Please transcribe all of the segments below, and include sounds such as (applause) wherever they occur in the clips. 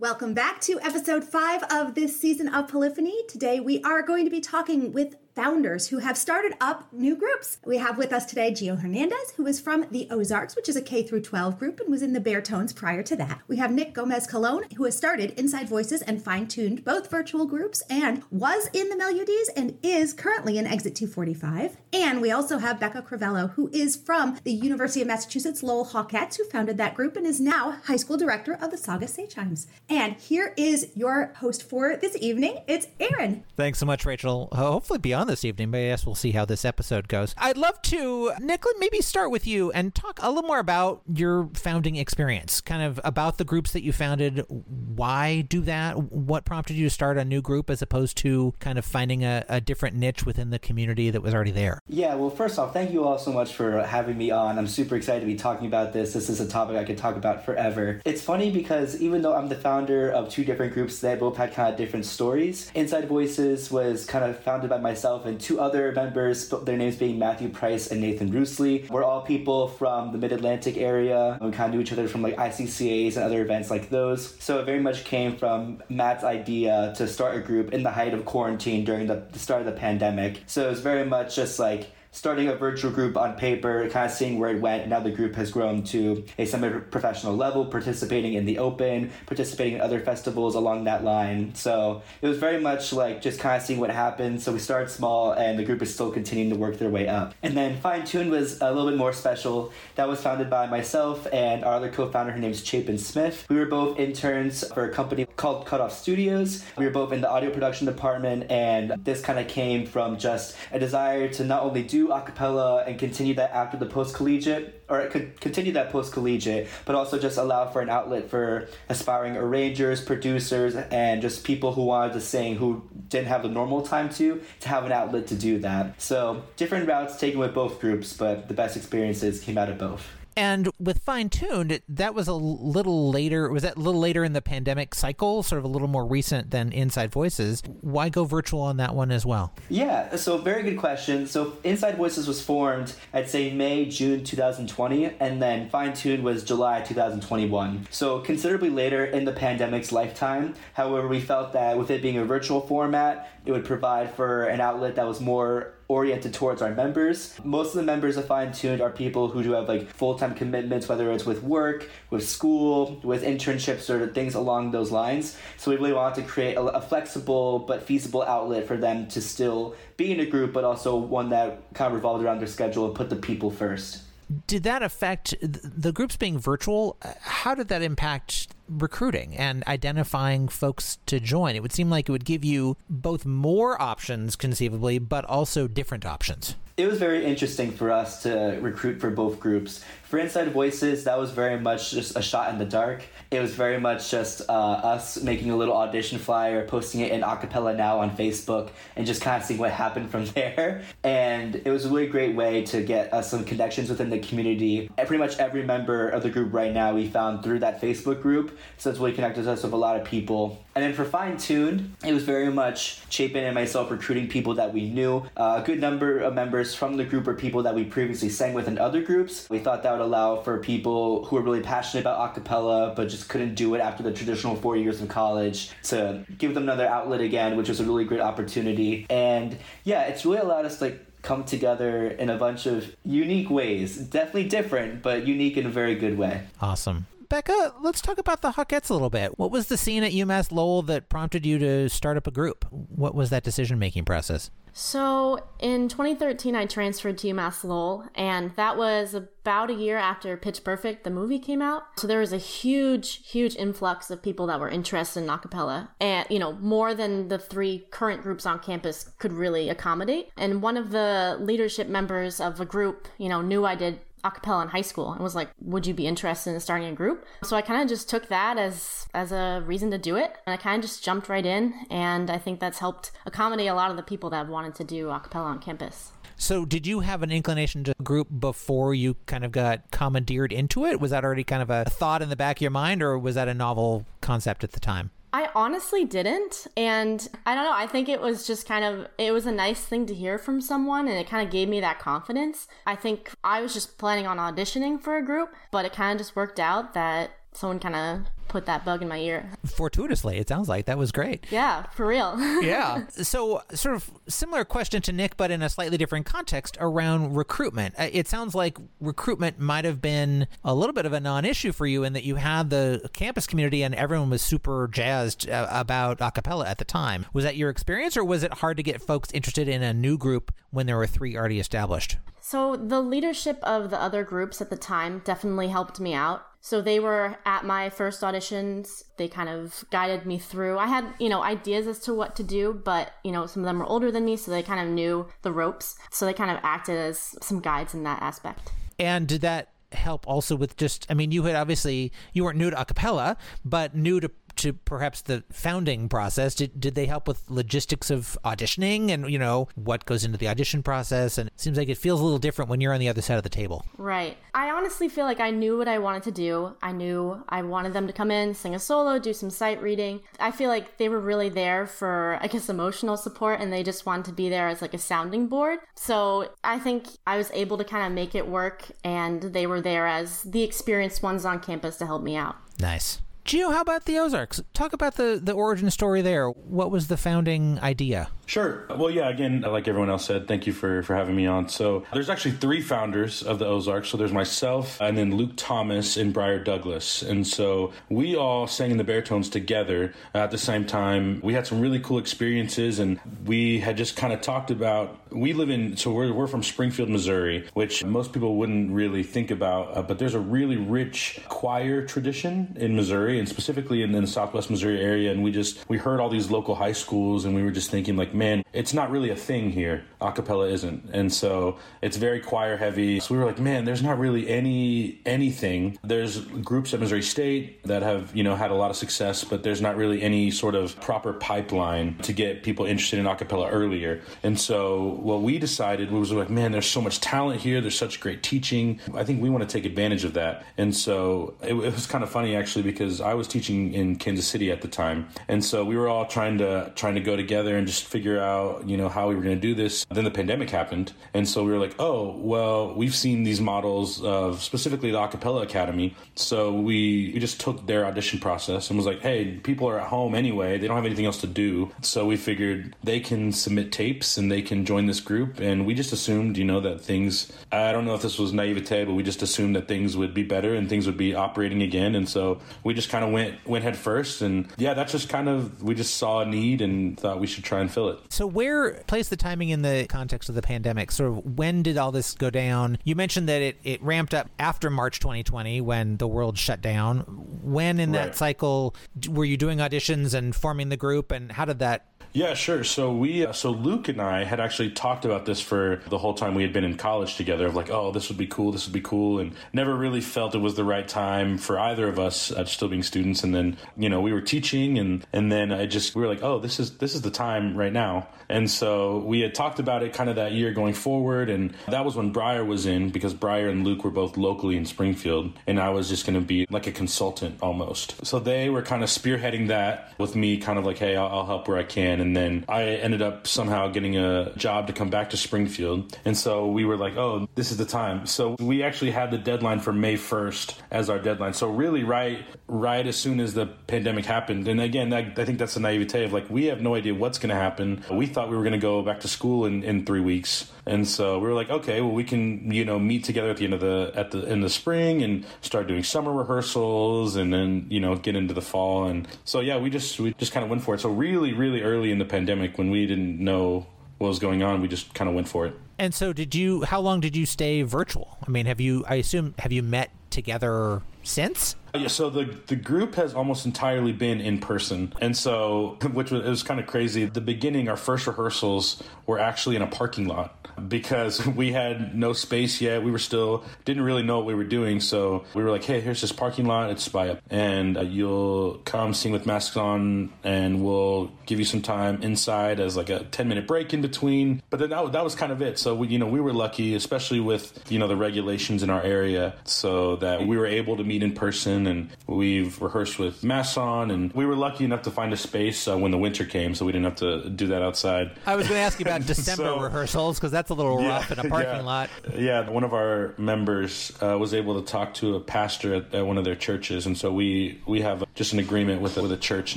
Welcome back to episode five of this season of Polyphony. Today we are going to be talking with founders who have started up new groups. We have with us today Gio Hernandez, who is from the Ozarks, which is a K through 12 group and was in the Beartones prior to that. We have Nick Gomez Colon, who has started Inside Voices and fine tuned both virtual groups and was in the Meludes and is currently in Exit 245. And we also have Becca Crivello, who is from the University of Massachusetts Lowell Hawkettes, who founded that group and is now high school director of the Saga Sageheim. And here is your host for this evening. It's Aaron. Thanks so much, Rachel. Hopefully, beyond this evening, but I guess we'll see how this episode goes. I'd love to, Nicola, maybe start with you and talk a little more about your founding experience, kind of about the groups that you founded. Why do that? What prompted you to start a new group as opposed to kind of finding a, a different niche within the community that was already there? Yeah, well, first off, thank you all so much for having me on. I'm super excited to be talking about this. This is a topic I could talk about forever. It's funny because even though I'm the founder of two different groups, they both had kind of different stories. Inside Voices was kind of founded by myself myself and two other members, their names being Matthew Price and Nathan Roosley. We're all people from the Mid Atlantic area. We kind of knew each other from like ICCAs and other events like those. So it very much came from Matt's idea to start a group in the height of quarantine during the, the start of the pandemic. So it was very much just like starting a virtual group on paper, kind of seeing where it went. Now the group has grown to a semi-professional level, participating in the open, participating in other festivals along that line. So it was very much like just kind of seeing what happened. So we started small, and the group is still continuing to work their way up. And then Fine Tune was a little bit more special. That was founded by myself and our other co-founder. Her name's Chapin Smith. We were both interns for a company called Cutoff Studios. We were both in the audio production department, and this kind of came from just a desire to not only do acapella and continue that after the post collegiate, or it could continue that post collegiate, but also just allow for an outlet for aspiring arrangers, producers, and just people who wanted to sing who didn't have the normal time to, to have an outlet to do that. So different routes taken with both groups, but the best experiences came out of both. And with Fine Tuned, that was a little later. Was that a little later in the pandemic cycle? Sort of a little more recent than Inside Voices. Why go virtual on that one as well? Yeah, so very good question. So Inside Voices was formed, I'd say May, June 2020, and then Fine Tuned was July 2021. So considerably later in the pandemic's lifetime. However, we felt that with it being a virtual format, it would provide for an outlet that was more oriented towards our members. Most of the members of Fine Tuned are people who do have like full time commitments, whether it's with work, with school, with internships, or things along those lines. So we really want to create a, a flexible but feasible outlet for them to still be in a group, but also one that kind of revolved around their schedule and put the people first did that affect the groups being virtual? How did that impact recruiting and identifying folks to join? It would seem like it would give you both more options conceivably, but also different options. It was very interesting for us to recruit for both groups. For Inside Voices, that was very much just a shot in the dark. It was very much just uh, us making a little audition flyer, posting it in Acapella Now on Facebook, and just kind of seeing what happened from (laughs) there. And it was a really great way to get us some connections within the community. And pretty much every member of the group right now we found through that Facebook group, so it's really connected us with a lot of people. And then for Fine Tuned, it was very much Chapin and myself recruiting people that we knew. Uh, a good number of members from the group are people that we previously sang with in other groups. We thought that would allow for people who are really passionate about acapella but just couldn't do it after the traditional four years of college to give them another outlet again, which was a really great opportunity. And yeah, it's really allowed us to like come together in a bunch of unique ways. Definitely different, but unique in a very good way. Awesome. Becca, let's talk about the Hawkettes a little bit. What was the scene at UMass Lowell that prompted you to start up a group? What was that decision making process? So in 2013, I transferred to UMass Lowell, and that was about a year after Pitch Perfect, the movie, came out. So there was a huge, huge influx of people that were interested in acapella, and you know more than the three current groups on campus could really accommodate. And one of the leadership members of a group, you know, knew I did acapella in high school and was like, "Would you be interested in starting a group?" So I kind of just took that as as a reason to do it, and I kind of just jumped right in, and I think that's helped accommodate a lot of the people that wanted to do acapella on campus. So, did you have an inclination to group before you kind of got commandeered into it? Was that already kind of a thought in the back of your mind, or was that a novel concept at the time? I honestly didn't. And I don't know. I think it was just kind of, it was a nice thing to hear from someone and it kind of gave me that confidence. I think I was just planning on auditioning for a group, but it kind of just worked out that someone kind of put that bug in my ear. Fortuitously, it sounds like that was great. Yeah, for real. (laughs) yeah. So, sort of similar question to Nick, but in a slightly different context around recruitment. Uh, it sounds like recruitment might have been a little bit of a non issue for you in that you had the campus community and everyone was super jazzed uh, about acapella at the time. Was that your experience, or was it hard to get folks interested in a new group when there were three already established? So, the leadership of the other groups at the time definitely helped me out. So they were at my first auditions. They kind of guided me through. I had, you know, ideas as to what to do, but, you know, some of them were older than me, so they kind of knew the ropes. So they kind of acted as some guides in that aspect. And did that help also with just I mean you had obviously you weren't new to acapella but new to to perhaps the founding process did, did they help with logistics of auditioning and you know what goes into the audition process? And it seems like it feels a little different when you're on the other side of the table. Right. I honestly feel like i knew what i wanted to do. I knew i wanted them to come in sing a solo do some sight reading. I feel like they were really there for i guess emotional support and they just wanted to be there as like a sounding board. So i think i was able to kind of make it work and they were there as the experienced ones on campus to help me out. Nice Gio, how about the Ozarks? Talk about the, the origin story there. What was the founding idea? Sure. Well, yeah, again, like everyone else said, thank you for, for having me on. So there's actually three founders of the Ozarks. So there's myself and then Luke Thomas and Briar Douglas. And so we all sang in the Beartones together at the same time. We had some really cool experiences and we had just kind of talked about, we live in, so we're, we're from Springfield, Missouri, which most people wouldn't really think about, uh, but there's a really rich choir tradition in Missouri and specifically in, in the Southwest Missouri area. And we just, we heard all these local high schools and we were just thinking like, man, it's not really a thing here. Acapella isn't. And so it's very choir heavy. So we were like, man, there's not really any anything. There's groups at Missouri State that have, you know, had a lot of success, but there's not really any sort of proper pipeline to get people interested in acapella earlier. And so what we decided was like, man, there's so much talent here. There's such great teaching. I think we want to take advantage of that. And so it, it was kind of funny actually because I was teaching in Kansas City at the time. And so we were all trying to trying to go together and just figure figure out, you know, how we were going to do this. Then the pandemic happened. And so we were like, oh, well, we've seen these models of specifically the Acapella Academy. So we, we just took their audition process and was like, hey, people are at home anyway. They don't have anything else to do. So we figured they can submit tapes and they can join this group. And we just assumed, you know, that things, I don't know if this was naivete, but we just assumed that things would be better and things would be operating again. And so we just kind of went, went head first. And yeah, that's just kind of, we just saw a need and thought we should try and fill it. So, where place the timing in the context of the pandemic? Sort of when did all this go down? You mentioned that it, it ramped up after March 2020 when the world shut down. When in right. that cycle were you doing auditions and forming the group, and how did that yeah, sure. So we, uh, so Luke and I had actually talked about this for the whole time we had been in college together. Of like, oh, this would be cool, this would be cool, and never really felt it was the right time for either of us, uh, still being students. And then, you know, we were teaching, and and then I just we were like, oh, this is this is the time right now. And so we had talked about it kind of that year going forward, and that was when Briar was in because Briar and Luke were both locally in Springfield, and I was just going to be like a consultant almost. So they were kind of spearheading that with me, kind of like, hey, I'll, I'll help where I can and then I ended up somehow getting a job to come back to Springfield. And so we were like, oh, this is the time. So we actually had the deadline for May 1st as our deadline. So really, right, right as soon as the pandemic happened. And again, that, I think that's the naivete of like we have no idea what's going to happen. We thought we were going to go back to school in, in three weeks. And so we were like, okay, well, we can, you know, meet together at the end of the at the in the spring and start doing summer rehearsals, and then you know get into the fall. And so yeah, we just we just kind of went for it. So really, really early in the pandemic, when we didn't know what was going on, we just kind of went for it. And so, did you? How long did you stay virtual? I mean, have you? I assume have you met together since? Yeah, so the the group has almost entirely been in person, and so (laughs) which was, it was kind of crazy. the beginning, our first rehearsals were actually in a parking lot because (laughs) we had no space yet. We were still didn't really know what we were doing, so we were like, "Hey, here's this parking lot. It's by and uh, you'll come sing with masks on, and we'll give you some time inside as like a ten minute break in between." But then that, that was kind of it. So we, you know, we were lucky, especially with you know the regulations in our area, so that we were able to meet in person, and we've rehearsed with masks on, and we were lucky enough to find a space uh, when the winter came, so we didn't have to do that outside. I was going to ask you about (laughs) December so, rehearsals because that's that's a little rough in a (laughs) parking yeah. lot. Yeah, one of our members uh, was able to talk to a pastor at, at, one of their churches, and so we we have just an agreement with with a church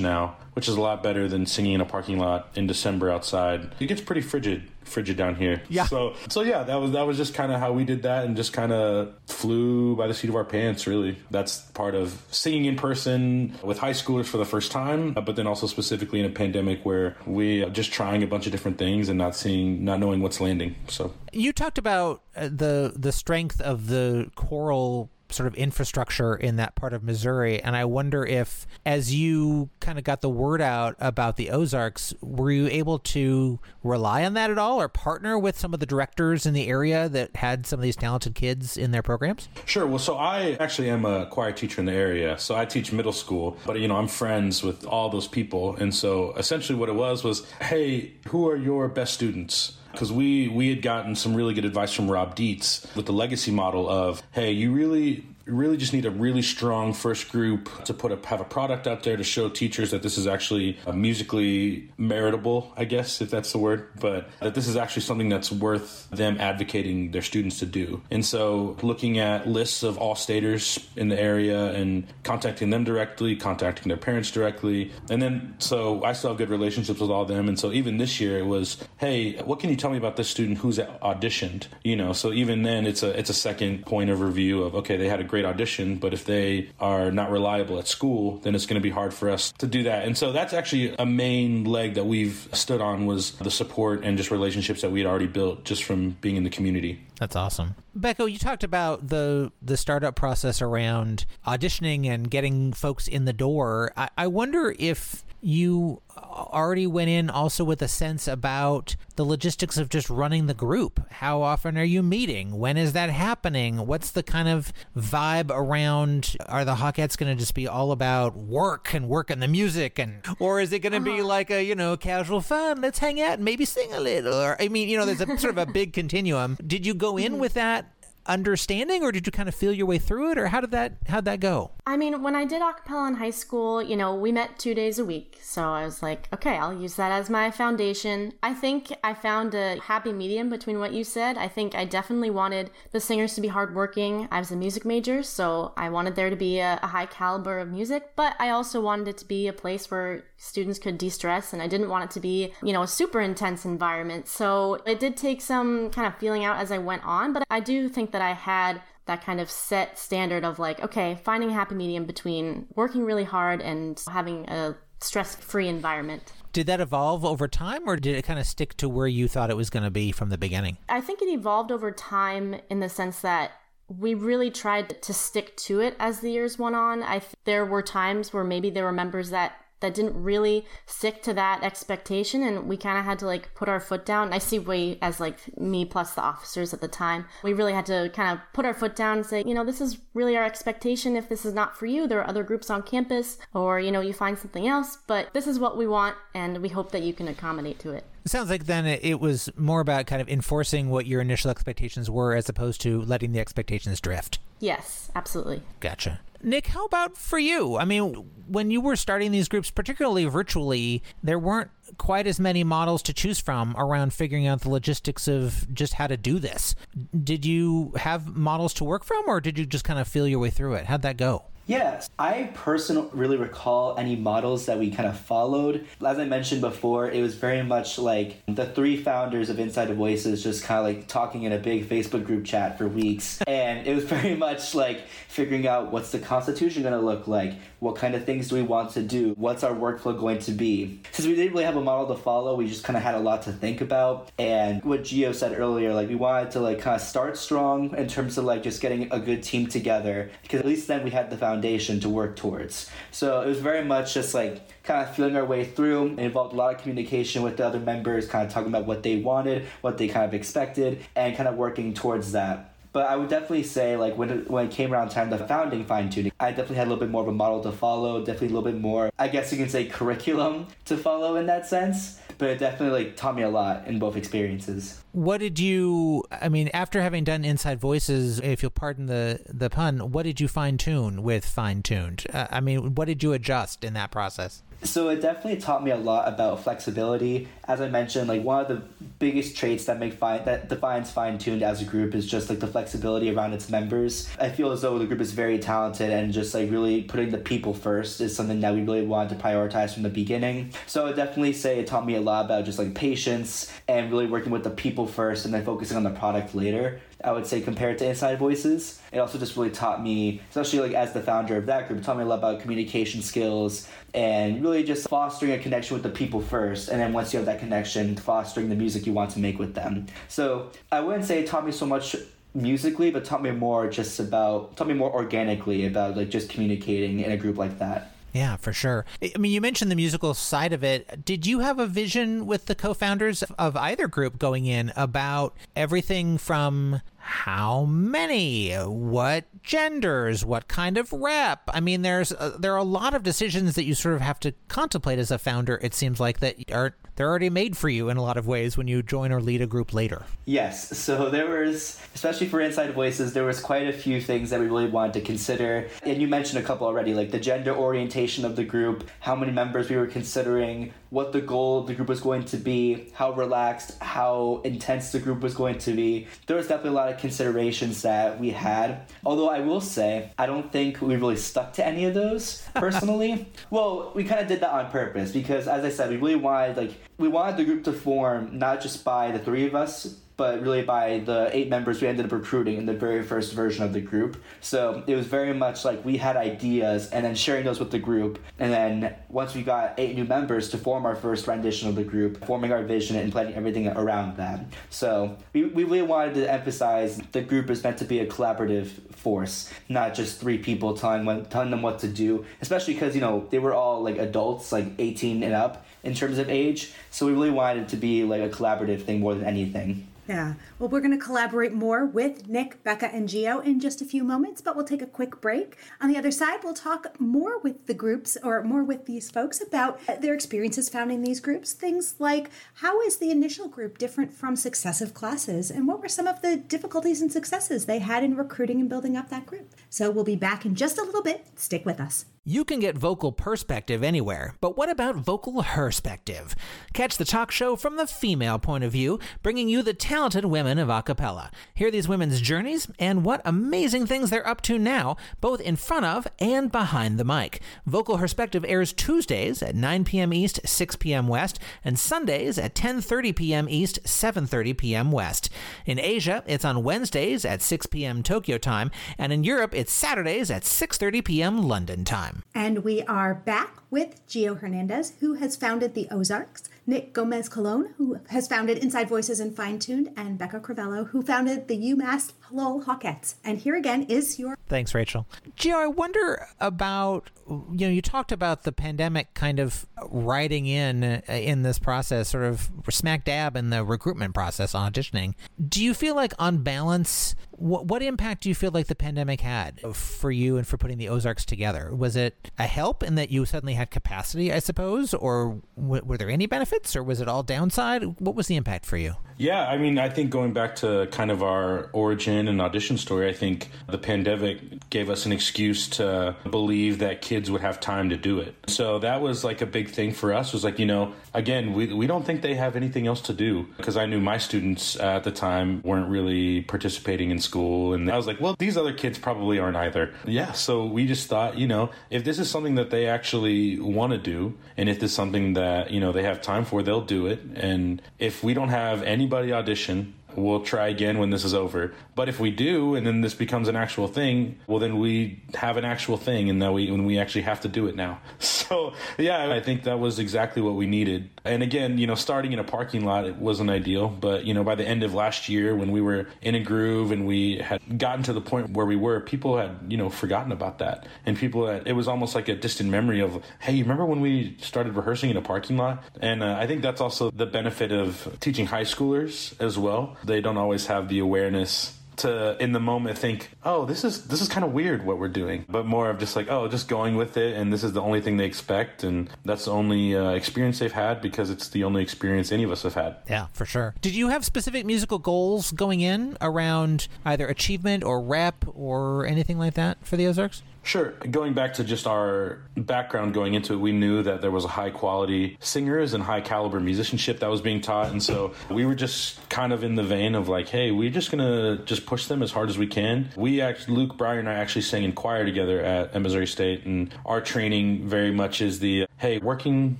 now, which is a lot better than singing in a parking lot in December outside. It gets pretty frigid frigid down here. Yeah. So so yeah, that was that was just kind of how we did that, and just kind of flew by the seat of our pants. Really, that's part of singing in person with high schoolers for the first time, but then also specifically in a pandemic where we are just trying a bunch of different things and not seeing, not knowing what's landing. So you talked about uh, the the strength of the choral sort of infrastructure in that part of Missouri. And I wonder if, as you kind of got the word out about the Ozarks, were you able to rely on that at all or partner with some of the directors in the area that had some of these talented kids in their programs? Sure. Well, so I actually am a choir teacher in the area. So I teach middle school, but, you know, I'm friends with all those people. And so essentially what it was was, hey, who are your best students? Because we we had gotten some really good advice from Rob Dietz with the legacy model of hey, you really you really just need a really strong first group to put a have a product out there to show teachers that this is actually uh, musically meritable, I guess if that's the word, but that this is actually something that's worth them advocating their students to do. And so, looking at lists of all staters in the area and contacting them directly, contacting their parents directly, and then so I still have good relationships with all of them. And so even this year, it was, hey, what can you tell me about this student who's auditioned? You know, so even then, it's a it's a second point of review of okay, they had a great audition, but if they are not reliable at school, then it's going to be hard for us to do that. And so that's actually a main leg that we've stood on was the support and just relationships that we had already built just from being in the community. That's awesome. Becca, you talked about the the startup process around auditioning and getting folks in the door. I, I wonder if you already went in also with a sense about the logistics of just running the group. How often are you meeting? When is that happening? What's the kind of vibe around? Are the Hawkettes going to just be all about work and work and the music, and or is it going to uh-huh. be like a you know casual fun? Let's hang out and maybe sing a little. Or I mean, you know, there's a sort of a big continuum. Did you go in mm-hmm. with that understanding or did you kind of feel your way through it or how did that how'd that go? I mean when i did acapella in high school you know we met two days a week. So i was like okay i'll use that as my foundation. I think i found a happy medium between what you said. I think i definitely wanted the singers to be hardworking. I was a music major so i wanted there to be a, a high caliber of music but i also wanted it to be a place where students could de-stress and i didn't want it to be you know a super intense environment. So it did take some kind of feeling out as i went on but i do think that I had that kind of set standard of like, okay, finding a happy medium between working really hard and having a stress free environment. Did that evolve over time or did it kind of stick to where you thought it was going to be from the beginning? I think it evolved over time in the sense that we really tried to stick to it as the years went on. I th- there were times where maybe there were members that that didn't really stick to that expectation and we kind of had to like put our foot down i see we as like me plus the officers at the time we really had to kind of put our foot down and say you know this is really our expectation if this is not for you there are other groups on campus or you know you find something else but this is what we want and we hope that you can accommodate to it it sounds like then it was more about kind of enforcing what your initial expectations were as opposed to letting the expectations drift. Yes, absolutely. Gotcha. Nick, how about for you? I mean, when you were starting these groups, particularly virtually, there weren't quite as many models to choose from around figuring out the logistics of just how to do this. Did you have models to work from, or did you just kind of feel your way through it? How'd that go? Yes, I personally really recall any models that we kind of followed. As I mentioned before, it was very much like the three founders of Inside the Voices just kind of like talking in a big Facebook group chat for weeks. and it was (laughs) very much like figuring out what's the Constitution going to look like, what kind of things do we want to do, what's our workflow going to be. Since we didn't really have a model to follow, we just kind of had a lot to think about. And what Gio said earlier, like we wanted to like kind of start strong in terms of like just getting a good team together because at least then we had the foundation foundation to work towards. So it was very much just like kind of feeling our way through. It involved a lot of communication with the other members, kind of talking about what they wanted, what they kind of expected, and kind of working towards that. But I would definitely say, like when it, when it came around time the founding fine tuning, I definitely had a little bit more of a model to follow. Definitely a little bit more, I guess you can say, curriculum to follow in that sense. But it definitely like taught me a lot in both experiences. What did you? I mean, after having done Inside Voices, if you'll pardon the the pun, what did you fine tune with fine tuned? Uh, I mean, what did you adjust in that process? So it definitely taught me a lot about flexibility. As I mentioned, like one of the biggest traits that make fine that defines fine tuned as a group is just like the flexibility around its members. I feel as though the group is very talented and just like really putting the people first is something that we really wanted to prioritize from the beginning. So I would definitely say it taught me a lot about just like patience and really working with the people first and then focusing on the product later. I would say compared to Inside Voices. It also just really taught me, especially like as the founder of that group, taught me a lot about communication skills and really just fostering a connection with the people first. And then once you have that connection, fostering the music you want to make with them. So I wouldn't say it taught me so much musically, but taught me more just about, taught me more organically about like just communicating in a group like that. Yeah, for sure. I mean, you mentioned the musical side of it. Did you have a vision with the co founders of either group going in about everything from how many, what genders, what kind of rep. I mean, there's uh, there are a lot of decisions that you sort of have to contemplate as a founder. It seems like that are they're already made for you in a lot of ways when you join or lead a group later. Yes, so there was, especially for Inside Voices, there was quite a few things that we really wanted to consider. And you mentioned a couple already, like the gender orientation of the group, how many members we were considering, what the goal of the group was going to be, how relaxed, how intense the group was going to be. There was definitely a lot of considerations that we had. Although I will say, I don't think we really stuck to any of those (laughs) personally. well, we kind of did that on purpose because, as I said, we really wanted like we wanted the group to form not just by the three of us, but really by the eight members we ended up recruiting in the very first version of the group. So it was very much like we had ideas and then sharing those with the group. And then once we got eight new members to form our first rendition of the group, forming our vision and planning everything around that. So we, we really wanted to emphasize the group is meant to be a collaborative force, not just three people telling, when, telling them what to do, especially because, you know, they were all like adults, like 18 and up in terms of age. So we really wanted it to be like a collaborative thing more than anything. Yeah. Well, we're going to collaborate more with Nick, Becca, and Gio in just a few moments, but we'll take a quick break. On the other side, we'll talk more with the groups or more with these folks about their experiences founding these groups. Things like how is the initial group different from successive classes, and what were some of the difficulties and successes they had in recruiting and building up that group. So we'll be back in just a little bit. Stick with us. You can get vocal perspective anywhere, but what about vocal perspective? Catch the talk show from the female point of view, bringing you the talented women of a cappella. Hear these women's journeys and what amazing things they're up to now, both in front of and behind the mic. Vocal Perspective airs Tuesdays at 9 p.m. East, 6 p.m. West, and Sundays at 10:30 p.m. East, 7:30 p.m. West. In Asia, it's on Wednesdays at 6 p.m. Tokyo time, and in Europe, it's Saturdays at 6:30 p.m. London time. And we are back with Gio Hernandez, who has founded the Ozarks, Nick Gomez Colon, who has founded Inside Voices and Fine Tuned, and Becca Crivello, who founded the UMass Lowell Hawkettes. And here again is your. Thanks, Rachel. Gio, I wonder about you know you talked about the pandemic kind of riding in uh, in this process, sort of smack dab in the recruitment process, auditioning. Do you feel like on balance? What, what impact do you feel like the pandemic had for you and for putting the Ozarks together? Was it a help in that you suddenly had capacity, I suppose, or w- were there any benefits, or was it all downside? What was the impact for you? Yeah, I mean, I think going back to kind of our origin and audition story, I think the pandemic gave us an excuse to believe that kids would have time to do it. So that was like a big thing for us was like, you know, again, we, we don't think they have anything else to do because I knew my students at the time weren't really participating in school. And I was like, well, these other kids probably aren't either. Yeah, so we just thought, you know, if this is something that they actually want to do and if this is something that, you know, they have time for, they'll do it. And if we don't have anybody audition, we'll try again when this is over. But if we do, and then this becomes an actual thing, well, then we have an actual thing, and that we when we actually have to do it now. (laughs) So yeah, I think that was exactly what we needed. And again, you know, starting in a parking lot it wasn't ideal, but you know, by the end of last year, when we were in a groove and we had gotten to the point where we were, people had you know forgotten about that, and people had, it was almost like a distant memory of, hey, you remember when we started rehearsing in a parking lot? And uh, I think that's also the benefit of teaching high schoolers as well. They don't always have the awareness to in the moment think, oh, this is this is kind of weird what we're doing, but more of just like, oh, just going with it, and this is the only thing they expect, and that's the only uh, experience they've had because it's the only experience any of us have had. Yeah, for sure. Did you have specific musical goals going in around either achievement or rep or anything like that for the Ozarks? Sure. Going back to just our background going into it, we knew that there was a high quality singers and high caliber musicianship that was being taught. And so we were just kind of in the vein of like, hey, we're just going to just push them as hard as we can. We actually, Luke, Briar, and I actually sang in choir together at, at Missouri State. And our training very much is the, hey, working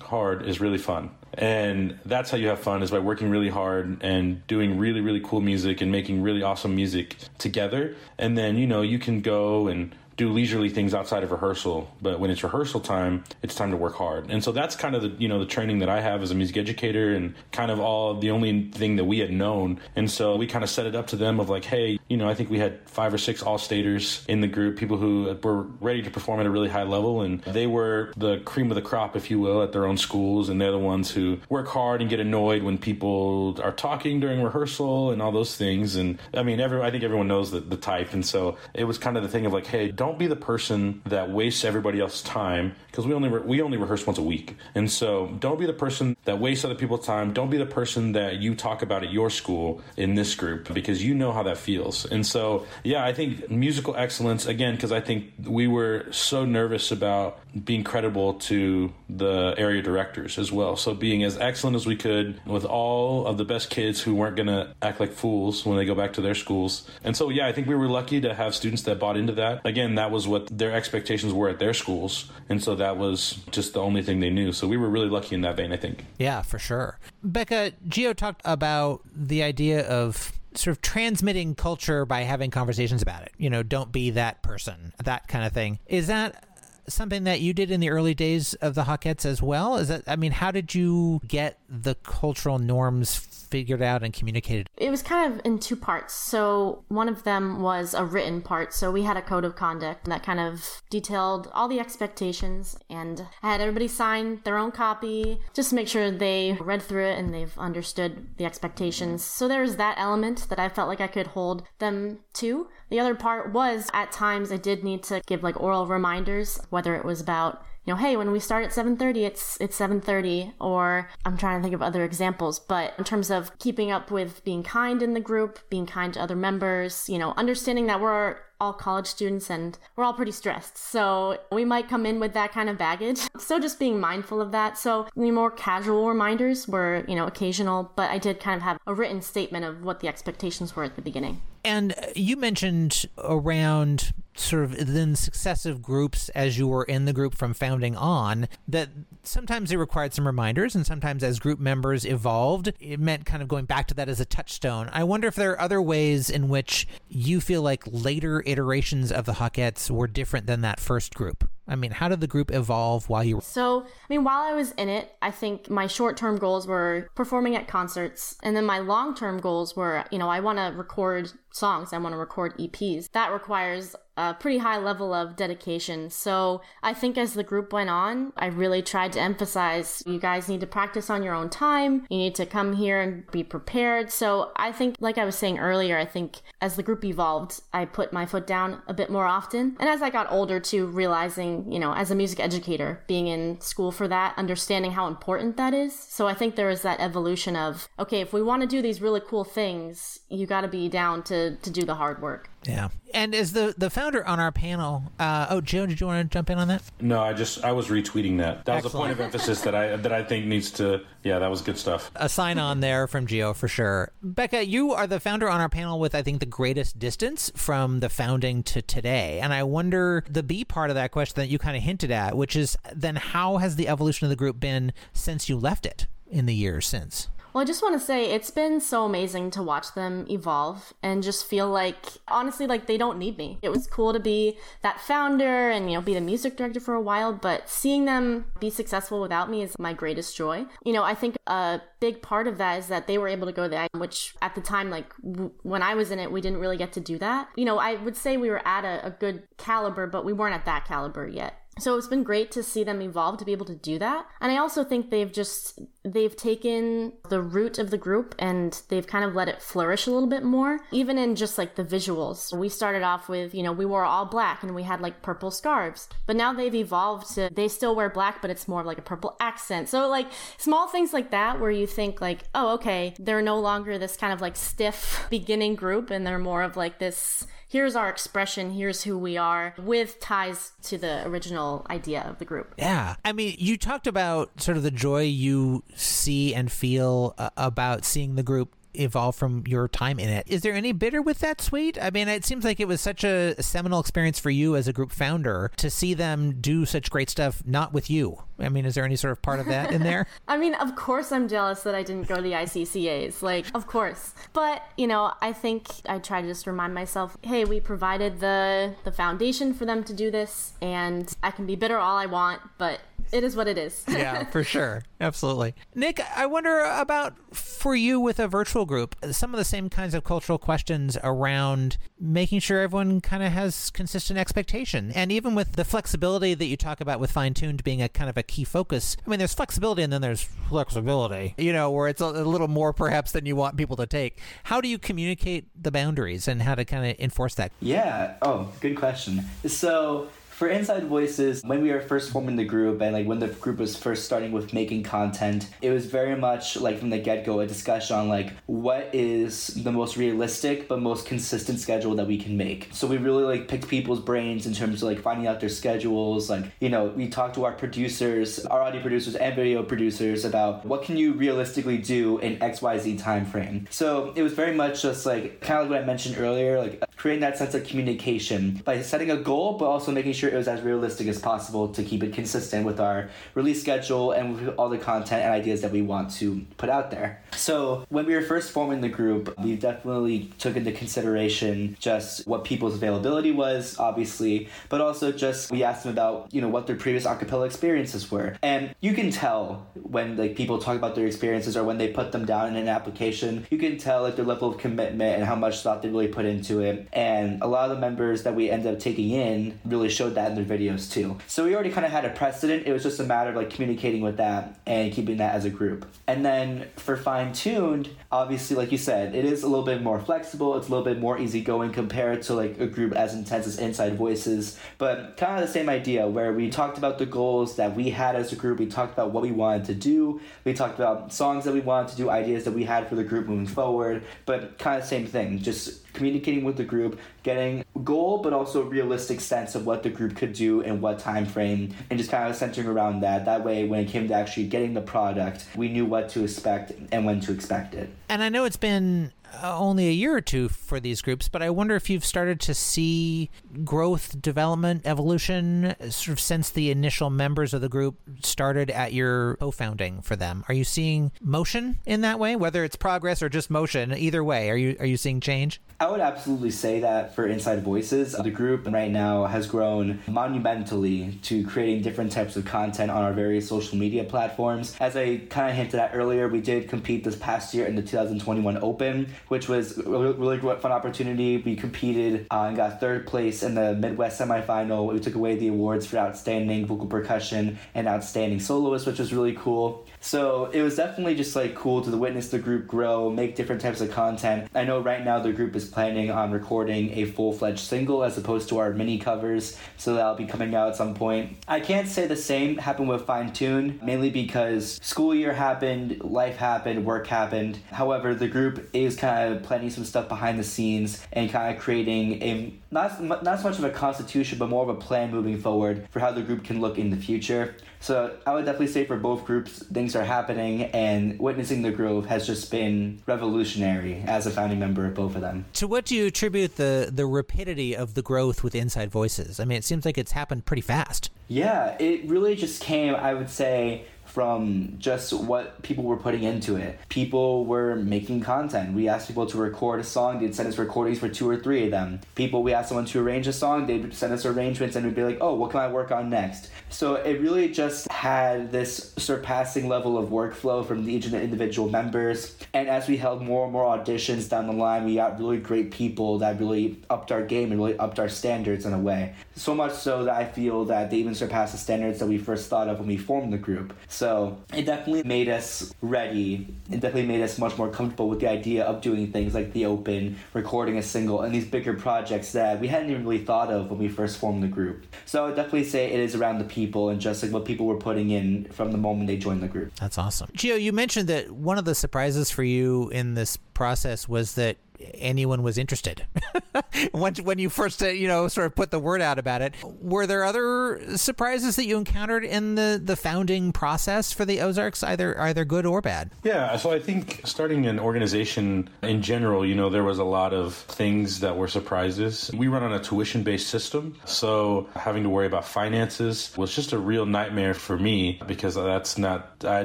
hard is really fun and that's how you have fun is by working really hard and doing really really cool music and making really awesome music together and then you know you can go and do leisurely things outside of rehearsal. But when it's rehearsal time, it's time to work hard. And so that's kind of the you know the training that I have as a music educator, and kind of all the only thing that we had known. And so we kind of set it up to them of like, hey, you know, I think we had five or six all staters in the group, people who were ready to perform at a really high level, and they were the cream of the crop, if you will, at their own schools, and they're the ones who work hard and get annoyed when people are talking during rehearsal and all those things. And I mean, every I think everyone knows the, the type, and so it was kind of the thing of like, hey, don't don't be the person that wastes everybody else's time because we only re- we only rehearse once a week. And so don't be the person that wastes other people's time. Don't be the person that you talk about at your school in this group because you know how that feels. And so yeah, I think musical excellence again because I think we were so nervous about being credible to the area directors as well. So being as excellent as we could with all of the best kids who weren't going to act like fools when they go back to their schools. And so yeah, I think we were lucky to have students that bought into that. Again, that was what their expectations were at their schools. And so that was just the only thing they knew. So we were really lucky in that vein, I think. Yeah, for sure. Becca, Gio talked about the idea of sort of transmitting culture by having conversations about it. You know, don't be that person, that kind of thing. Is that something that you did in the early days of the Hawkettes as well? Is that I mean, how did you get the cultural norms figured out and communicated? It was kind of in two parts. So one of them was a written part. So we had a code of conduct that kind of detailed all the expectations, and I had everybody sign their own copy just to make sure they read through it and they've understood the expectations. So there was that element that I felt like I could hold them to. The other part was at times I did need to give like oral reminders, whether it was about you know, hey, when we start at 7:30, it's it's 7:30 or I'm trying to think of other examples, but in terms of keeping up with being kind in the group, being kind to other members, you know, understanding that we're all college students and we're all pretty stressed. So we might come in with that kind of baggage. (laughs) So just being mindful of that. So the more casual reminders were, you know, occasional, but I did kind of have a written statement of what the expectations were at the beginning. And you mentioned around sort of then successive groups as you were in the group from founding on that sometimes it required some reminders and sometimes as group members evolved it meant kind of going back to that as a touchstone i wonder if there are other ways in which you feel like later iterations of the hawkettes were different than that first group I mean, how did the group evolve while you were? So, I mean, while I was in it, I think my short term goals were performing at concerts. And then my long term goals were, you know, I want to record songs, I want to record EPs. That requires a pretty high level of dedication. So I think as the group went on, I really tried to emphasize you guys need to practice on your own time. You need to come here and be prepared. So I think, like I was saying earlier, I think as the group evolved, I put my foot down a bit more often. And as I got older, too, realizing, you know, as a music educator, being in school for that, understanding how important that is. So I think there is that evolution of, okay, if we want to do these really cool things, you got to be down to, to do the hard work. Yeah. And as the the founder on our panel, uh, oh, Joe, did you want to jump in on that? No, I just I was retweeting that. That was a point of emphasis that I that I think needs to. Yeah, that was good stuff. A sign on there from Gio for sure. Becca, you are the founder on our panel with I think the greatest distance from the founding to today, and I wonder the B part of that question that you kind of hinted at, which is then how has the evolution of the group been since you left it in the years since? Well, I just want to say it's been so amazing to watch them evolve and just feel like, honestly, like they don't need me. It was cool to be that founder and, you know, be the music director for a while, but seeing them be successful without me is my greatest joy. You know, I think a big part of that is that they were able to go there, which at the time, like w- when I was in it, we didn't really get to do that. You know, I would say we were at a, a good caliber, but we weren't at that caliber yet. So it's been great to see them evolve to be able to do that. And I also think they've just they've taken the root of the group and they've kind of let it flourish a little bit more, even in just like the visuals. We started off with, you know, we wore all black and we had like purple scarves, but now they've evolved to they still wear black, but it's more of like a purple accent. So like small things like that where you think like, oh, okay, they're no longer this kind of like stiff (laughs) beginning group and they're more of like this here's our expression, here's who we are, with ties to the original idea of the group. Yeah. I mean, you talked about sort of the joy you see and feel uh, about seeing the group evolve from your time in it. Is there any bitter with that suite? I mean, it seems like it was such a seminal experience for you as a group founder to see them do such great stuff not with you. I mean, is there any sort of part of that in there? (laughs) I mean, of course I'm jealous that I didn't go to the ICCAs. Like, of course. But, you know, I think I try to just remind myself, hey, we provided the the foundation for them to do this and I can be bitter all I want, but it is what it is. (laughs) yeah, for sure. Absolutely. Nick, I wonder about for you with a virtual group, some of the same kinds of cultural questions around making sure everyone kind of has consistent expectation. And even with the flexibility that you talk about with fine tuned being a kind of a key focus, I mean, there's flexibility and then there's flexibility, you know, where it's a, a little more perhaps than you want people to take. How do you communicate the boundaries and how to kind of enforce that? Yeah. Oh, good question. So, for Inside Voices, when we were first forming the group and like when the group was first starting with making content, it was very much like from the get go a discussion on like what is the most realistic but most consistent schedule that we can make. So we really like picked people's brains in terms of like finding out their schedules. Like, you know, we talked to our producers, our audio producers and video producers about what can you realistically do in XYZ time frame. So it was very much just like kind of like what I mentioned earlier, like creating that sense of communication by setting a goal but also making sure it was as realistic as possible to keep it consistent with our release schedule and with all the content and ideas that we want to put out there. So when we were first forming the group, we definitely took into consideration just what people's availability was, obviously, but also just we asked them about, you know, what their previous acapella experiences were. And you can tell when like people talk about their experiences or when they put them down in an application, you can tell like their level of commitment and how much thought they really put into it. And a lot of the members that we ended up taking in really showed that in their videos too. So we already kind of had a precedent. It was just a matter of like communicating with that and keeping that as a group. And then for fine tuned, obviously, like you said, it is a little bit more flexible. It's a little bit more easygoing compared to like a group as intense as Inside Voices. But kind of the same idea where we talked about the goals that we had as a group. We talked about what we wanted to do. We talked about songs that we wanted to do, ideas that we had for the group moving forward. But kind of same thing, just communicating with the group, getting goal but also realistic sense of what the group could do and what time frame, and just kind of centering around that. That way, when it came to actually getting the product, we knew what to expect and when to expect it. And I know it's been Uh, only a year or two for these groups, but I wonder if you've started to see growth, development, evolution sort of since the initial members of the group started at your co founding for them. Are you seeing motion in that way, whether it's progress or just motion? Either way, are you are you seeing change? I would absolutely say that for Inside Voices, the group right now has grown monumentally to creating different types of content on our various social media platforms. As I kind of hinted at earlier, we did compete this past year in the 2021 Open, which was a really fun opportunity. We competed uh, and got third place in the Midwest semifinal. We took away the awards for outstanding vocal percussion and outstanding soloist, which was really cool. So it was definitely just like cool to witness the group grow, make different types of content. I know right now the group is planning on recording a full fledged single as opposed to our mini covers, so that'll be coming out at some point. I can't say the same happened with Fine Tune, mainly because school year happened, life happened, work happened. However, the group is kind of planning some stuff behind the scenes and kind of creating a not not so much of a constitution, but more of a plan moving forward for how the group can look in the future. So I would definitely say for both groups, things are happening, and witnessing the growth has just been revolutionary as a founding member of both of them. To what do you attribute the the rapidity of the growth with Inside Voices? I mean, it seems like it's happened pretty fast. Yeah, it really just came, I would say, from just what people were putting into it. People were making content. We asked people to record a song, they'd send us recordings for two or three of them. People, we asked someone to arrange a song, they'd send us arrangements and we'd be like, oh, what can I work on next? So it really just had this surpassing level of workflow from each of the individual members. And as we held more and more auditions down the line, we got really great people that really upped our game and really upped our standards in a way. So much so that I feel that they even surpassed the standards that we first thought of when we formed the group. So it definitely made us ready. It definitely made us much more comfortable with the idea of doing things like the open, recording a single, and these bigger projects that we hadn't even really thought of when we first formed the group. So I would definitely say it is around the people and just like what people were putting in from the moment they joined the group. That's awesome. Gio, you mentioned that one of the surprises for you in this process was that anyone was interested (laughs) when when you first uh, you know sort of put the word out about it. Were there other surprises that you encountered in the the founding process for the Ozarks, either either good or bad? Yeah, so I think starting an organization in general, you know, there was a lot of things that were surprises. We run on a tuition based system, so having to worry about finances was just a real nightmare for me because that's not. I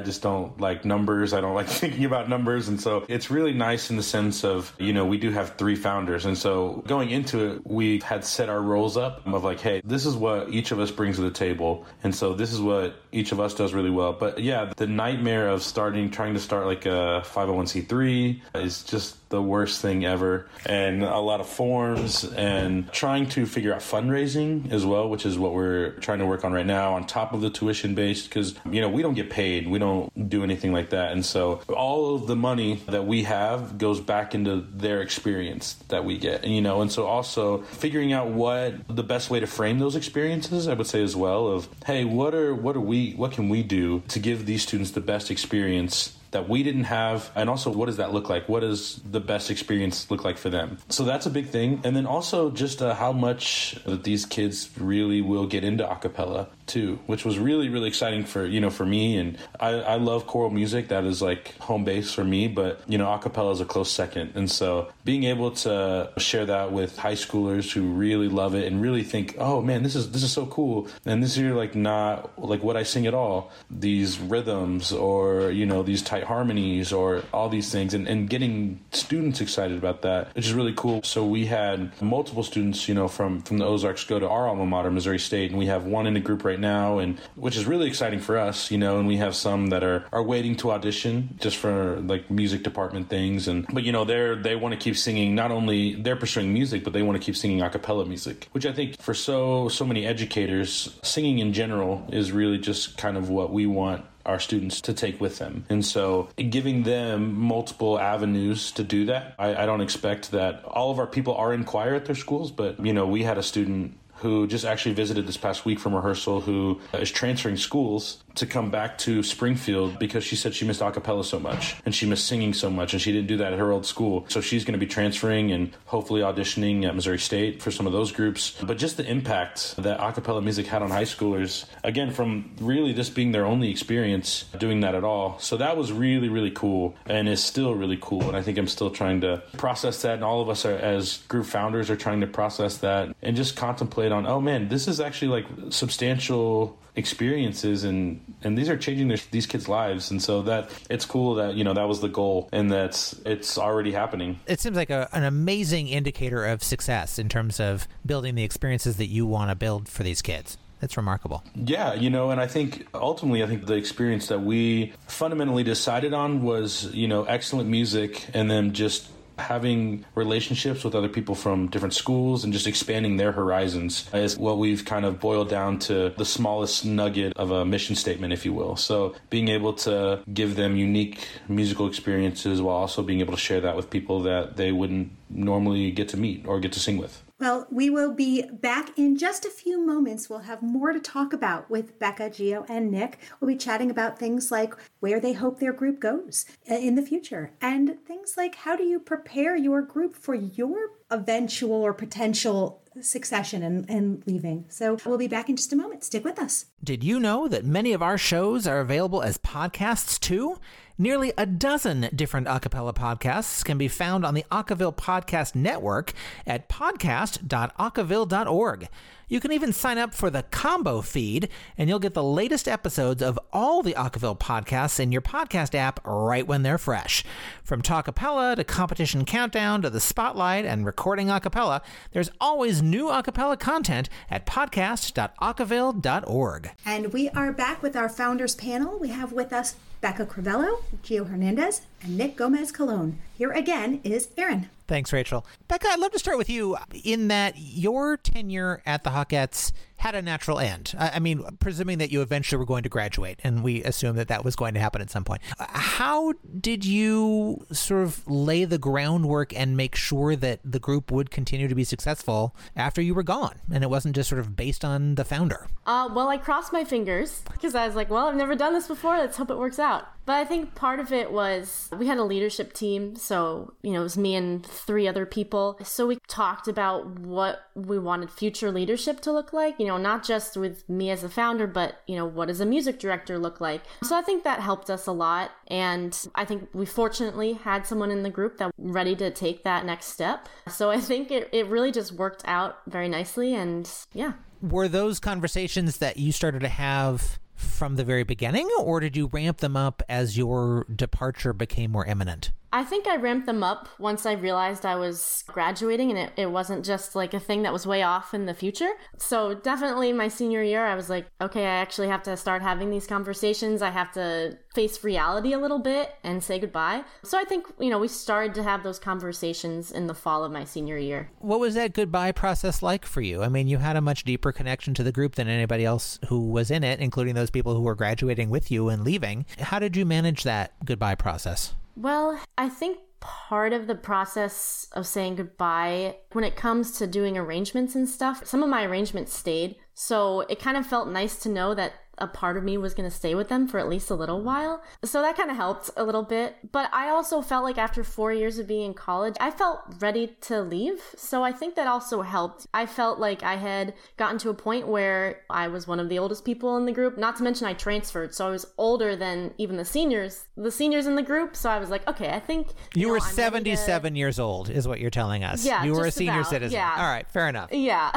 just don't like numbers. I don't like (laughs) thinking about numbers, and so it's really nice in the sense of you know we do have three founders. And so going into it, we had set our roles up of like, hey, this is what each of us brings to the table. And so this is what each of us does really well. But yeah, the nightmare of starting, trying to start like a 501c3 is just the worst thing ever. And a lot of forms and trying to figure out fundraising as well which is what we're trying to work on right now on top of the tuition based because you know we don't get paid. We don't do anything like that. And so all of the money that we have goes back into their experience that we get and you know? And so also figuring out what the best way to frame those experiences i would say as well of hey what are what are we what can we do to give these students the best experience that we didn't have? And also what does that look like? What does the best experience look like for them? So that's a big thing. And then also just uh, how much that these kids really will get into acapella too which was really really exciting for you know for me. And I, I love choral music. That is like home base for me but you know acapella is a close second. And so being able to share that with high schoolers who really love it and really think oh man this is this is so cool. And this is like not like what I sing at all? These rhythms or you know these tight harmonies or all these things and, and getting students excited about that, which is really cool. So we had multiple students, you know, from, from the Ozarks go to our alma mater, Missouri State, and we have one in the group right now, and which is really exciting for us, you know, and we have some that are, are waiting to audition just for like music department things. And, but you know, they're, they want to keep singing, not only they're pursuing music, but they want to keep singing a cappella music, which I think for so, so many educators, singing in general is really just kind of what we want our students to take with them. And so giving them multiple avenues to do that, I, I don't expect that all of our people are in choir at their schools, but you know, we had a student who just actually visited this past week from rehearsal who uh, is transferring schools to come back to Springfield because she said she missed acapella so much and she missed singing so much and she didn't do that at her old school. So she's going to be transferring and hopefully auditioning at Missouri State for some of those groups. But just the impact that acapella music had on high schoolers, again, from really this being their only experience doing that at all. So that was really, really cool and is still really cool. And I think I'm still trying to process that. And all of us are, as group founders are trying to process that and just contemplate on, oh man, this is actually like substantial experiences and and these are changing their, these kids lives. And so that it's cool that you know that was the goal and that's it's already happening. It seems like a, an amazing indicator of success in terms of building the experiences that you want to build for these kids. It's remarkable. Yeah, you know, and I think ultimately, I think the experience that we fundamentally decided on was, you know, excellent music and then just having relationships with other people from different schools and just expanding their horizons is what we've kind of boiled down to the smallest nugget of a mission statement, if you will. So being able to give them unique musical experiences while also being able to share that with people that they wouldn't normally get to meet or get to sing with. Well, we will be back in just a few moments. We'll have more to talk about with Becca, Gio, and Nick. We'll be chatting about things like where they hope their group goes uh, in the future and things like how do you prepare your group for your eventual or potential succession and, and leaving. So we'll be back in just a moment. Stick with us. Did you know that many of our shows are available as podcasts too? Nearly a dozen different a cappella podcasts can be found on the Acaville Podcast Network at podcast.acaville.org. You can even sign up for the combo feed, and you'll get the latest episodes of all the Acaville podcasts in your podcast app right when they're fresh. From Talkapella to Competition Countdown to the Spotlight and Recording Acapella, there's always new acapella content at podcast.acaville.org. And we are back with our founders panel. We have with us Becca Crivello, Gio Hernandez, and Nick Gomez Colon. Here again is Aaron. Thanks, Rachel. Becca, I'd love to start with you in that your tenure at the Hawkettes had a natural end. I mean, presuming that you eventually were going to graduate, and we assume that that was going to happen at some point. How did you sort of lay the groundwork and make sure that the group would continue to be successful after you were gone, and it wasn't just sort of based on the founder? Uh, well, I crossed my fingers because I was like, well, I've never done this before. Let's hope it works out. But I think part of it was we had a leadership team. So, you know, it was me and three other people. So we talked about what we wanted future leadership to look like, you know, not just with me as a founder, but, you know, what does a music director look like? So I think that helped us a lot. And I think we fortunately had someone in the group that ready to take that next step. So I think it, it really just worked out very nicely. And yeah. Were those conversations that you started to have from the very beginning, or did you ramp them up as your departure became more imminent? I think I ramped them up once I realized I was graduating and it, it wasn't just like a thing that was way off in the future. So, definitely my senior year, I was like, okay, I actually have to start having these conversations. I have to face reality a little bit and say goodbye. So, I think, you know, we started to have those conversations in the fall of my senior year. What was that goodbye process like for you? I mean, you had a much deeper connection to the group than anybody else who was in it, including those people who were graduating with you and leaving. How did you manage that goodbye process? Well, I think part of the process of saying goodbye when it comes to doing arrangements and stuff, some of my arrangements stayed. So it kind of felt nice to know that a part of me was going to stay with them for at least a little while. So that kind of helped a little bit. But I also felt like after four years of being in college, I felt ready to leave. So I think that also helped. I felt like I had gotten to a point where I was one of the oldest people in the group, not to mention I transferred. So I was older than even the seniors, the seniors in the group. So I was like, okay, I think. You, you were know, 77 to... years old, is what you're telling us. Yeah. You were a senior about, citizen. Yeah. All right, fair enough. Yeah. (laughs)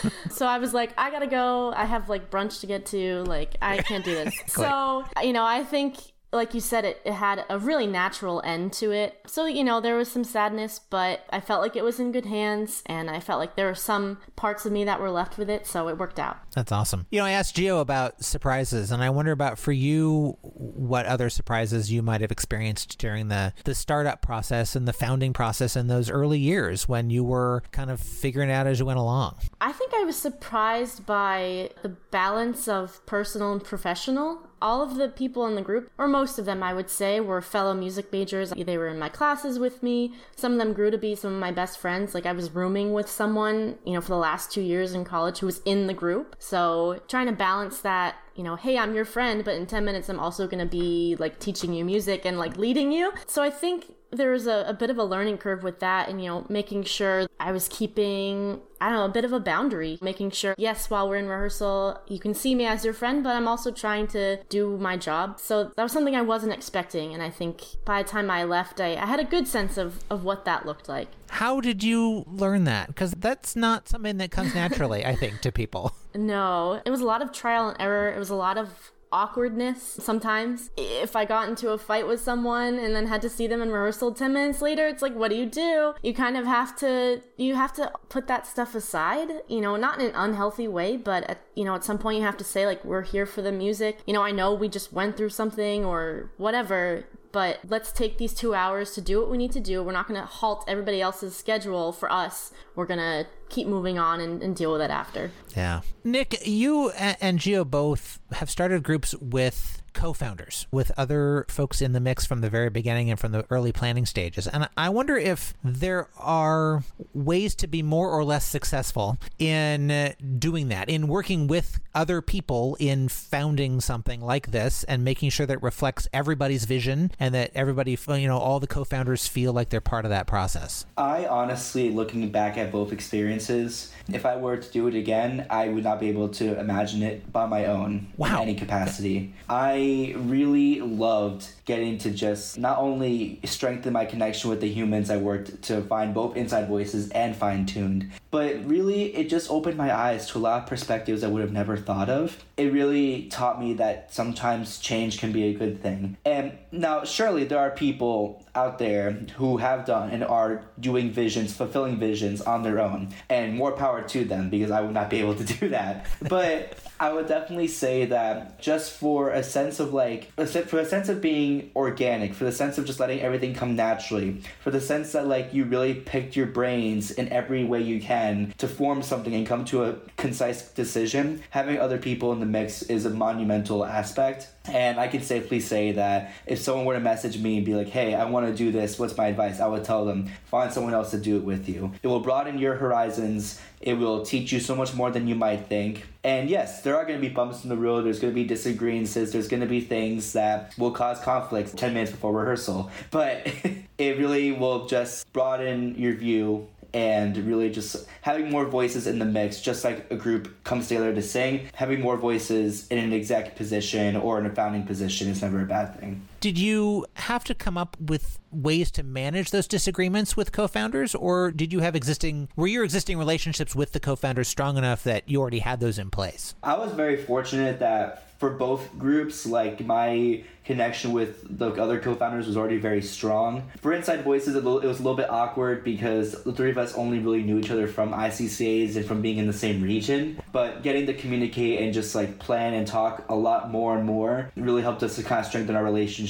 (laughs) so I was like, I gotta go. I have like brunch to get to. Like, I can't do this. (laughs) so, you know, I think like you said, it, it had a really natural end to it. So, you know, there was some sadness, but I felt like it was in good hands, and I felt like there were some parts of me that were left with it, so it worked out. That's awesome. You know, I asked Gio about surprises, and I wonder about for you what other surprises you might have experienced during the, the startup process and the founding process in those early years when you were kind of figuring it out as you went along. I think I was surprised by the balance of personal and professional all of the people in the group, or most of them, I would say, were fellow music majors. They were in my classes with me. Some of them grew to be some of my best friends. Like I was rooming with someone, you know, for the last two years in college who was in the group. So trying to balance that you know, hey, I'm your friend, but in 10 minutes, I'm also going to be like teaching you music and like leading you. So I think there was a, a bit of a learning curve with that and, you know, making sure I was keeping, I don't know, a bit of a boundary, making sure, yes, while we're in rehearsal, you can see me as your friend, but I'm also trying to do my job. So that was something I wasn't expecting. And I think by the time I left, I, I had a good sense of, of what that looked like. How did you learn that? Because that's not something that comes naturally, I think, to people. (laughs) No, it was a lot of trial and error. It was a lot of awkwardness sometimes. If I got into a fight with someone and then had to see them in rehearsal 10 minutes later, it's like, what do you do? You kind of have to, you have to put that stuff aside, you know, not in an unhealthy way, but at, you know, at some point you have to say, like, we're here for the music. You know, I know we just went through something or whatever, but let's take these two hours to do what we need to do. We're not going to halt everybody else's schedule for us. We're going to keep moving on and, and, deal with it after. Yeah. Nick, you and Gio both have started groups with co-founders with other folks in the mix from the very beginning and from the early planning stages. And I wonder if there are ways to be more or less successful in uh, doing that, in working with other people in founding something like this and making sure that it reflects everybody's vision and that everybody, you know, all the co-founders feel like they're part of that process. I honestly, looking back at both experiences, if I were to do it again, I would not be able to imagine it by my own wow. in any capacity. I really loved getting to just not only strengthen my connection with the humans I worked to find both inside voices and fine tuned, but really it just opened my eyes to a lot of perspectives I would have never thought of. It really taught me that sometimes change can be a good thing. And now, surely there are people out there who have done and are doing visions, fulfilling visions on their own, and more power to them because I would not be able to do that. But I would definitely say that just for a sense of like, for the sense of being organic, for the sense of just letting everything come naturally, for the sense that like you really picked your brains in every way you can to form something and come to a concise decision, having other people in the mix is a monumental aspect. And I can safely say that if someone were to message me and be like, hey, I want to do this, what's my advice? I would tell them, find someone else to do it with you. It will broaden your horizons. It will teach you so much more than you might think. And yes, there are going to be bumps in the road. There's going to be disagreements. There's going to be things that will cause conflict 10 minutes before rehearsal. But (laughs) it really will just broaden your view and really just having more voices in the mix, just like a group comes together to sing, having more voices in an exact position or in a founding position is never a bad thing. Did you have to come up with ways to manage those disagreements with co-founders or did you have existing were your existing relationships with the co-founders strong enough that you already had those in place? I was very fortunate that for both groups, like my connection with the other co-founders was already very strong. For Inside Voices, it was a little bit awkward because the three of us only really knew each other from ICCAs and from being in the same region. But getting to communicate and just like plan and talk a lot more and more really helped us to kind of strengthen our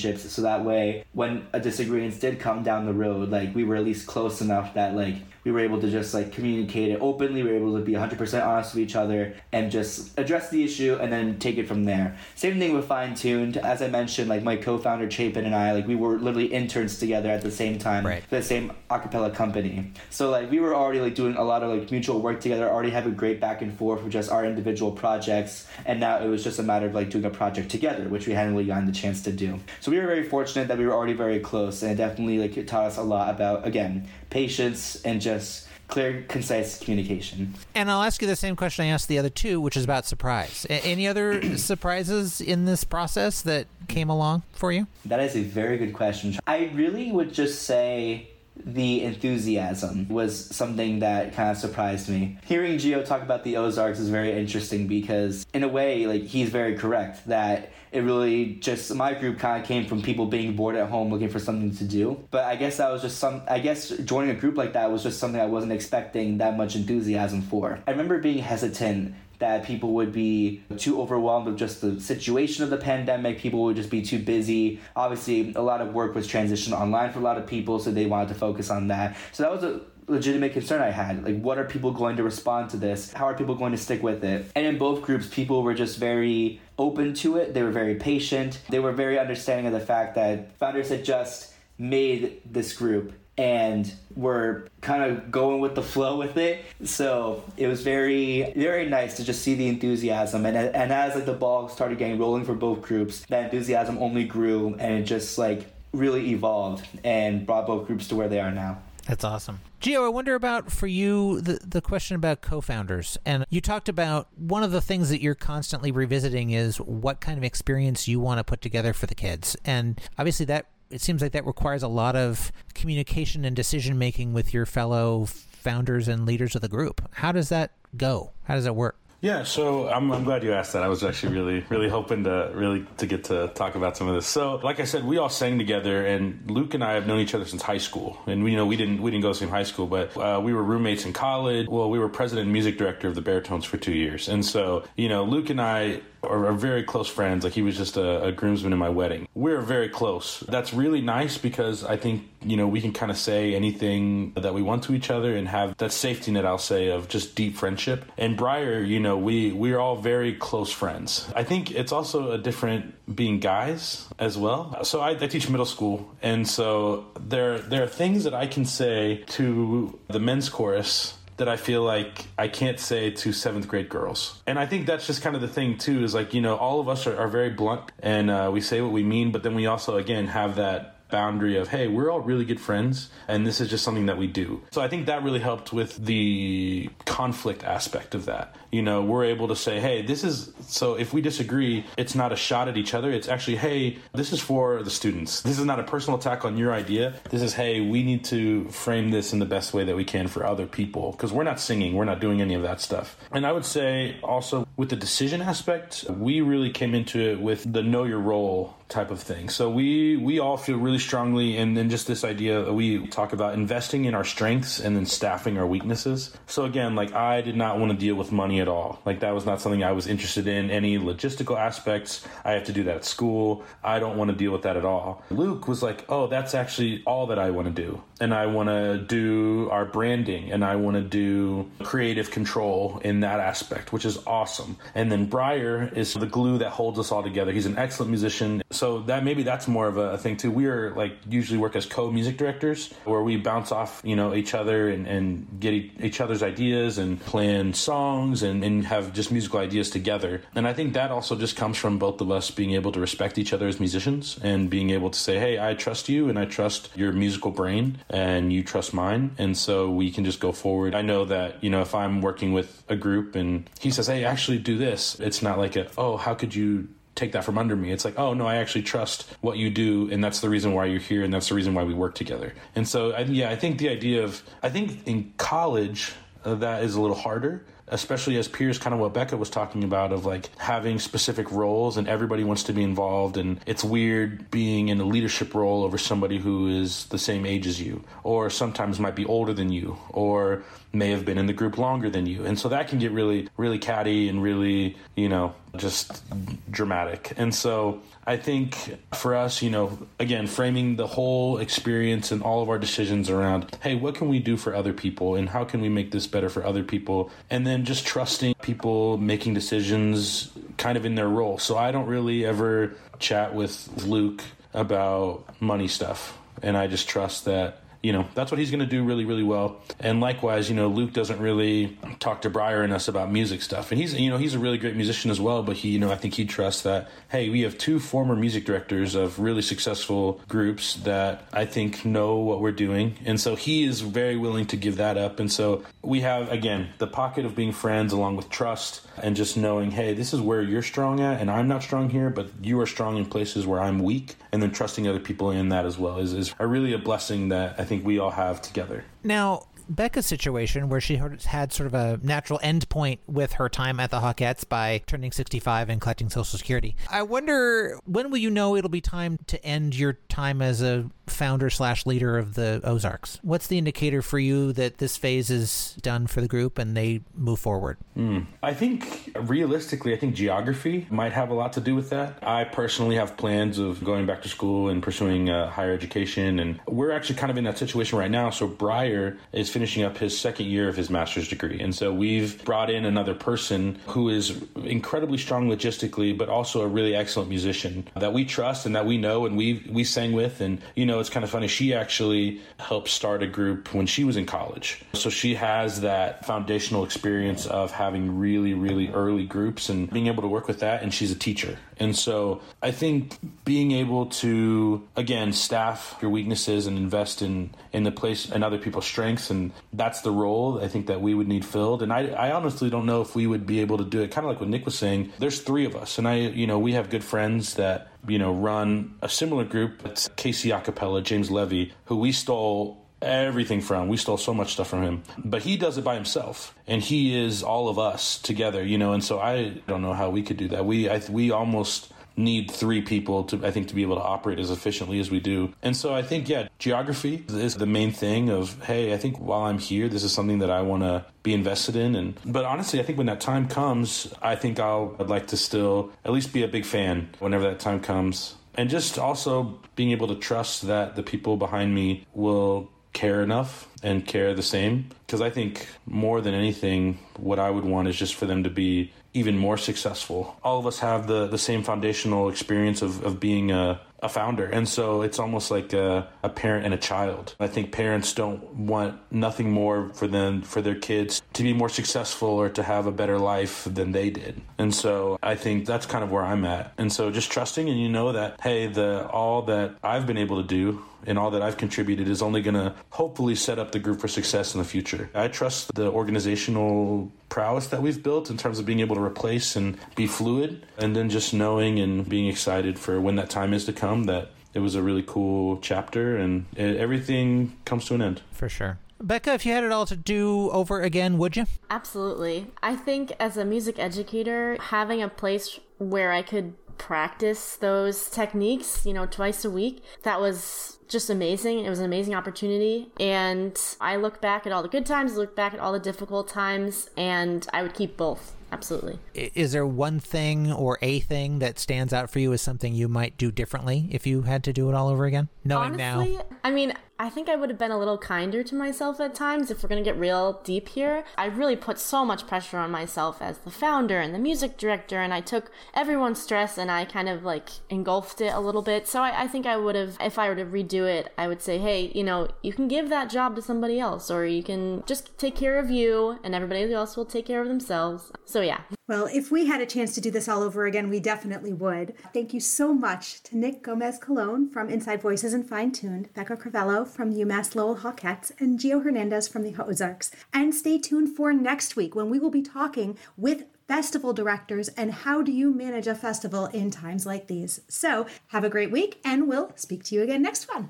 relationships. So that way, when a disagreement did come down the road, like we were at least close enough that like we were able to just like communicate it openly. We were able to be 100% honest with each other and just address the issue and then take it from there. Same thing with Fine Tuned. As I mentioned, like my co-founder Chapin and I, like we were literally interns together at the same time right. for the same acapella company. So like we were already like doing a lot of like mutual work together, already having great back and forth with just our individual projects. And now it was just a matter of like doing a project together, which we hadn't really gotten the chance to do. So we were very fortunate that we were already very close and it definitely like it taught us a lot about again patience and just clear, concise communication. And I'll ask you the same question I asked the other two, which is about surprise. A- any other (clears throat) surprises in this process that came along for you? That is a very good question. I really would just say the enthusiasm was something that kind of surprised me. Hearing Gio talk about the Ozarks is very interesting because, in a way, like he's very correct that it really just my group kind of came from people being bored at home looking for something to do. But I guess that was just some. I guess joining a group like that was just something I wasn't expecting that much enthusiasm for. I remember being hesitant that people would be too overwhelmed with just the situation of the pandemic. People would just be too busy. Obviously, a lot of work was transitioned online for a lot of people, so they wanted to focus on that. So that was a legitimate concern I had. Like, what are people going to respond to this? How are people going to stick with it? And in both groups, people were just very open to it. They were very patient. They were very understanding of the fact that founders had just made this group and we're kind of going with the flow with it. So it was very, very nice to just see the enthusiasm. And, and as like the ball started getting rolling for both groups, that enthusiasm only grew and it just like really evolved and brought both groups to where they are now. That's awesome. Gio, I wonder about for you the, the question about co founders. And you talked about one of the things that you're constantly revisiting is what kind of experience you want to put together for the kids. And obviously, that it seems like that requires a lot of communication and decision making with your fellow founders and leaders of the group. How does that go? How does that work? Yeah, so I'm, I'm glad you asked that. I was actually really, really hoping to really to get to talk about some of this. So, like I said, we all sang together, and Luke and I have known each other since high school. And we you know we didn't we didn't go to the same high school, but uh, we were roommates in college. Well, we were president and music director of the Beartones for two years, and so you know Luke and I are, very close friends. Like he was just a, a groomsman in my wedding. We're very close. That's really nice because I think you know we can kind of say anything that we want to each other and have that safety net. I'll say of just deep friendship. And Briar, you know, we we are all very close friends. I think it's also a different being guys as well. So I, I teach middle school, and so there there are things that I can say to the men's chorus that I feel like I can't say to seventh grade girls. And I think that's just kind of the thing, too, is like, you know, all of us are, are very blunt and uh, we say what we mean, but then we also, again, have that boundary of, hey, we're all really good friends and this is just something that we do. So I think that really helped with the conflict aspect of that. You know, we're able to say, hey, this is so if we disagree, it's not a shot at each other. It's actually, hey, this is for the students. This is not a personal attack on your idea. This is, hey, we need to frame this in the best way that we can for other people because we're not singing, we're not doing any of that stuff. And I would say also with the decision aspect, we really came into it with the know your role type of thing. So we we all feel really strongly and then just this idea we talk about investing in our strengths and then staffing our weaknesses. So again, like I did not want to deal with money at all. Like that was not something I was interested in. Any logistical aspects, I have to do that at school. I don't want to deal with that at all. Luke was like, "Oh, that's actually all that I want to do." And I want to do our branding and I want to do creative control in that aspect, which is awesome. And then Briar is the glue that holds us all together. He's an excellent musician so that maybe that's more of a, thing too. We are like usually work as co-music directors, where we bounce off you know each other and, and get each other's ideas and plan songs and, and have just musical ideas together. And I think that also just comes from both of us being able to respect each other as musicians and being able to say, hey, I trust you and I trust your musical brain and you trust mine, and so we can just go forward. I know that you know if I'm working with a group and he says, hey, actually do this, it's not like a oh how could you take that from under me. It's like, oh no, I actually trust what you do, and that's the reason why you're here, and that's the reason why we work together. And so, I, yeah, I think the idea of, I think in college uh, that is a little harder especially as peers, kind of what Becca was talking about of like having specific roles and everybody wants to be involved. And it's weird being in a leadership role over somebody who is the same age as you, or sometimes might be older than you, or may have been in the group longer than you. And so that can get really, really catty and really, you know, just dramatic. And so I think for us, you know, again, framing the whole experience and all of our decisions around, hey, what can we do for other people and how can we make this better for other people? And then just trusting people making decisions kind of in their role. So I don't really ever chat with Luke about money stuff. And I just trust that you know, that's what he's going to do really, really well. And likewise, you know, Luke doesn't really talk to Briar and us about music stuff. And he's, you know, he's a really great musician as well. But he, you know, I think he trusts that, hey, we have two former music directors of really successful groups that I think know what we're doing. And so he is very willing to give that up. And so we have, again, the pocket of being friends along with trust and just knowing, hey, this is where you're strong at and I'm not strong here, but you are strong in places where I'm weak. And then trusting other people in that as well is, is a really a blessing that I think think we all have together. Now, Becca's situation, where she had sort of a natural end point with her time at the Hawkettes by turning 65 and collecting Social Security. I wonder when will you know it'll be time to end your time as a founder slash leader of the Ozarks? What's the indicator for you that this phase is done for the group and they move forward? Mm. I think realistically, I think geography might have a lot to do with that. I personally have plans of going back to school and pursuing uh, higher education, and we're actually kind of in that situation right now. So Briar is finishing up his second year of his master's degree. And so we've brought in another person who is incredibly strong logistically, but also a really excellent musician that we trust and that we know and we we sang with. And, you know, it's kind of funny. She actually helped start a group when she was in college. So she has that foundational experience of having really, really early groups and being able to work with that. And she's a teacher. And so I think being able to, again, staff your weaknesses and invest in, in the place and other people's strengths, and that's the role I think that we would need filled. And I, I honestly don't know if we would be able to do it. Kind of like what Nick was saying, there's three of us, and I, you know, we have good friends that, you know, run a similar group. It's Casey Acapella, James Levy, who we stole everything from. We stole so much stuff from him. But he does it by himself. And he is all of us together, you know. And so I don't know how we could do that. We I, we almost need three people to I think to be able to operate as efficiently as we do. And so I think yeah, geography is the main thing of hey, I think while I'm here this is something that I want to be invested in and but honestly I think when that time comes, I think I'll I'd like to still at least be a big fan whenever that time comes. And just also being able to trust that the people behind me will care enough and care the same. Because I think more than anything, what I would want is just for them to be even more successful. All of us have the, the same foundational experience of, of being a, a founder. And so it's almost like a, a parent and a child. I think parents don't want nothing more for them, for their kids to be more successful or to have a better life than they did. And so I think that's kind of where I'm at. And so just trusting and you know that, hey, the all that I've been able to do and all that I've contributed is only going to hopefully set up the group for success in the future. I trust the organizational prowess that we've built in terms of being able to replace and be fluid, and then just knowing and being excited for when that time is to come Um, that it was a really cool chapter and it, everything comes to an end. For sure. Becca, if you had it all to do over again, would you? Absolutely. I think as a music educator, having a place where I could practice those techniques, you know, twice a week, that was just amazing. It was an amazing opportunity. And I look back at all the good times, look back at all the difficult times, and I would keep both. Absolutely. Is there one thing or a thing that stands out for you as something you might do differently if you had to do it all over again? Knowing Honestly, now. I mean, I think I would have been a little kinder to myself at times if we're going to get real deep here. I really put so much pressure on myself as the founder and the music director, and I took everyone's stress and I kind of like engulfed it a little bit. So I, I think I would have, if I were to redo it, I would say, hey, you know, you can give that job to somebody else, or you can just take care of you, and everybody else will take care of themselves. So yeah. Well, if we had a chance to do this all over again, we definitely would. Thank you so much to Nick Gomez Colon from Inside Voices and Fine Tuned, Becca Crivello from UMass Lowell Hawkettes, and Gio Hernandez from the Ozarks. And stay tuned for next week when we will be talking with festival directors and how do you manage a festival in times like these. So have a great week, and we'll speak to you again next one.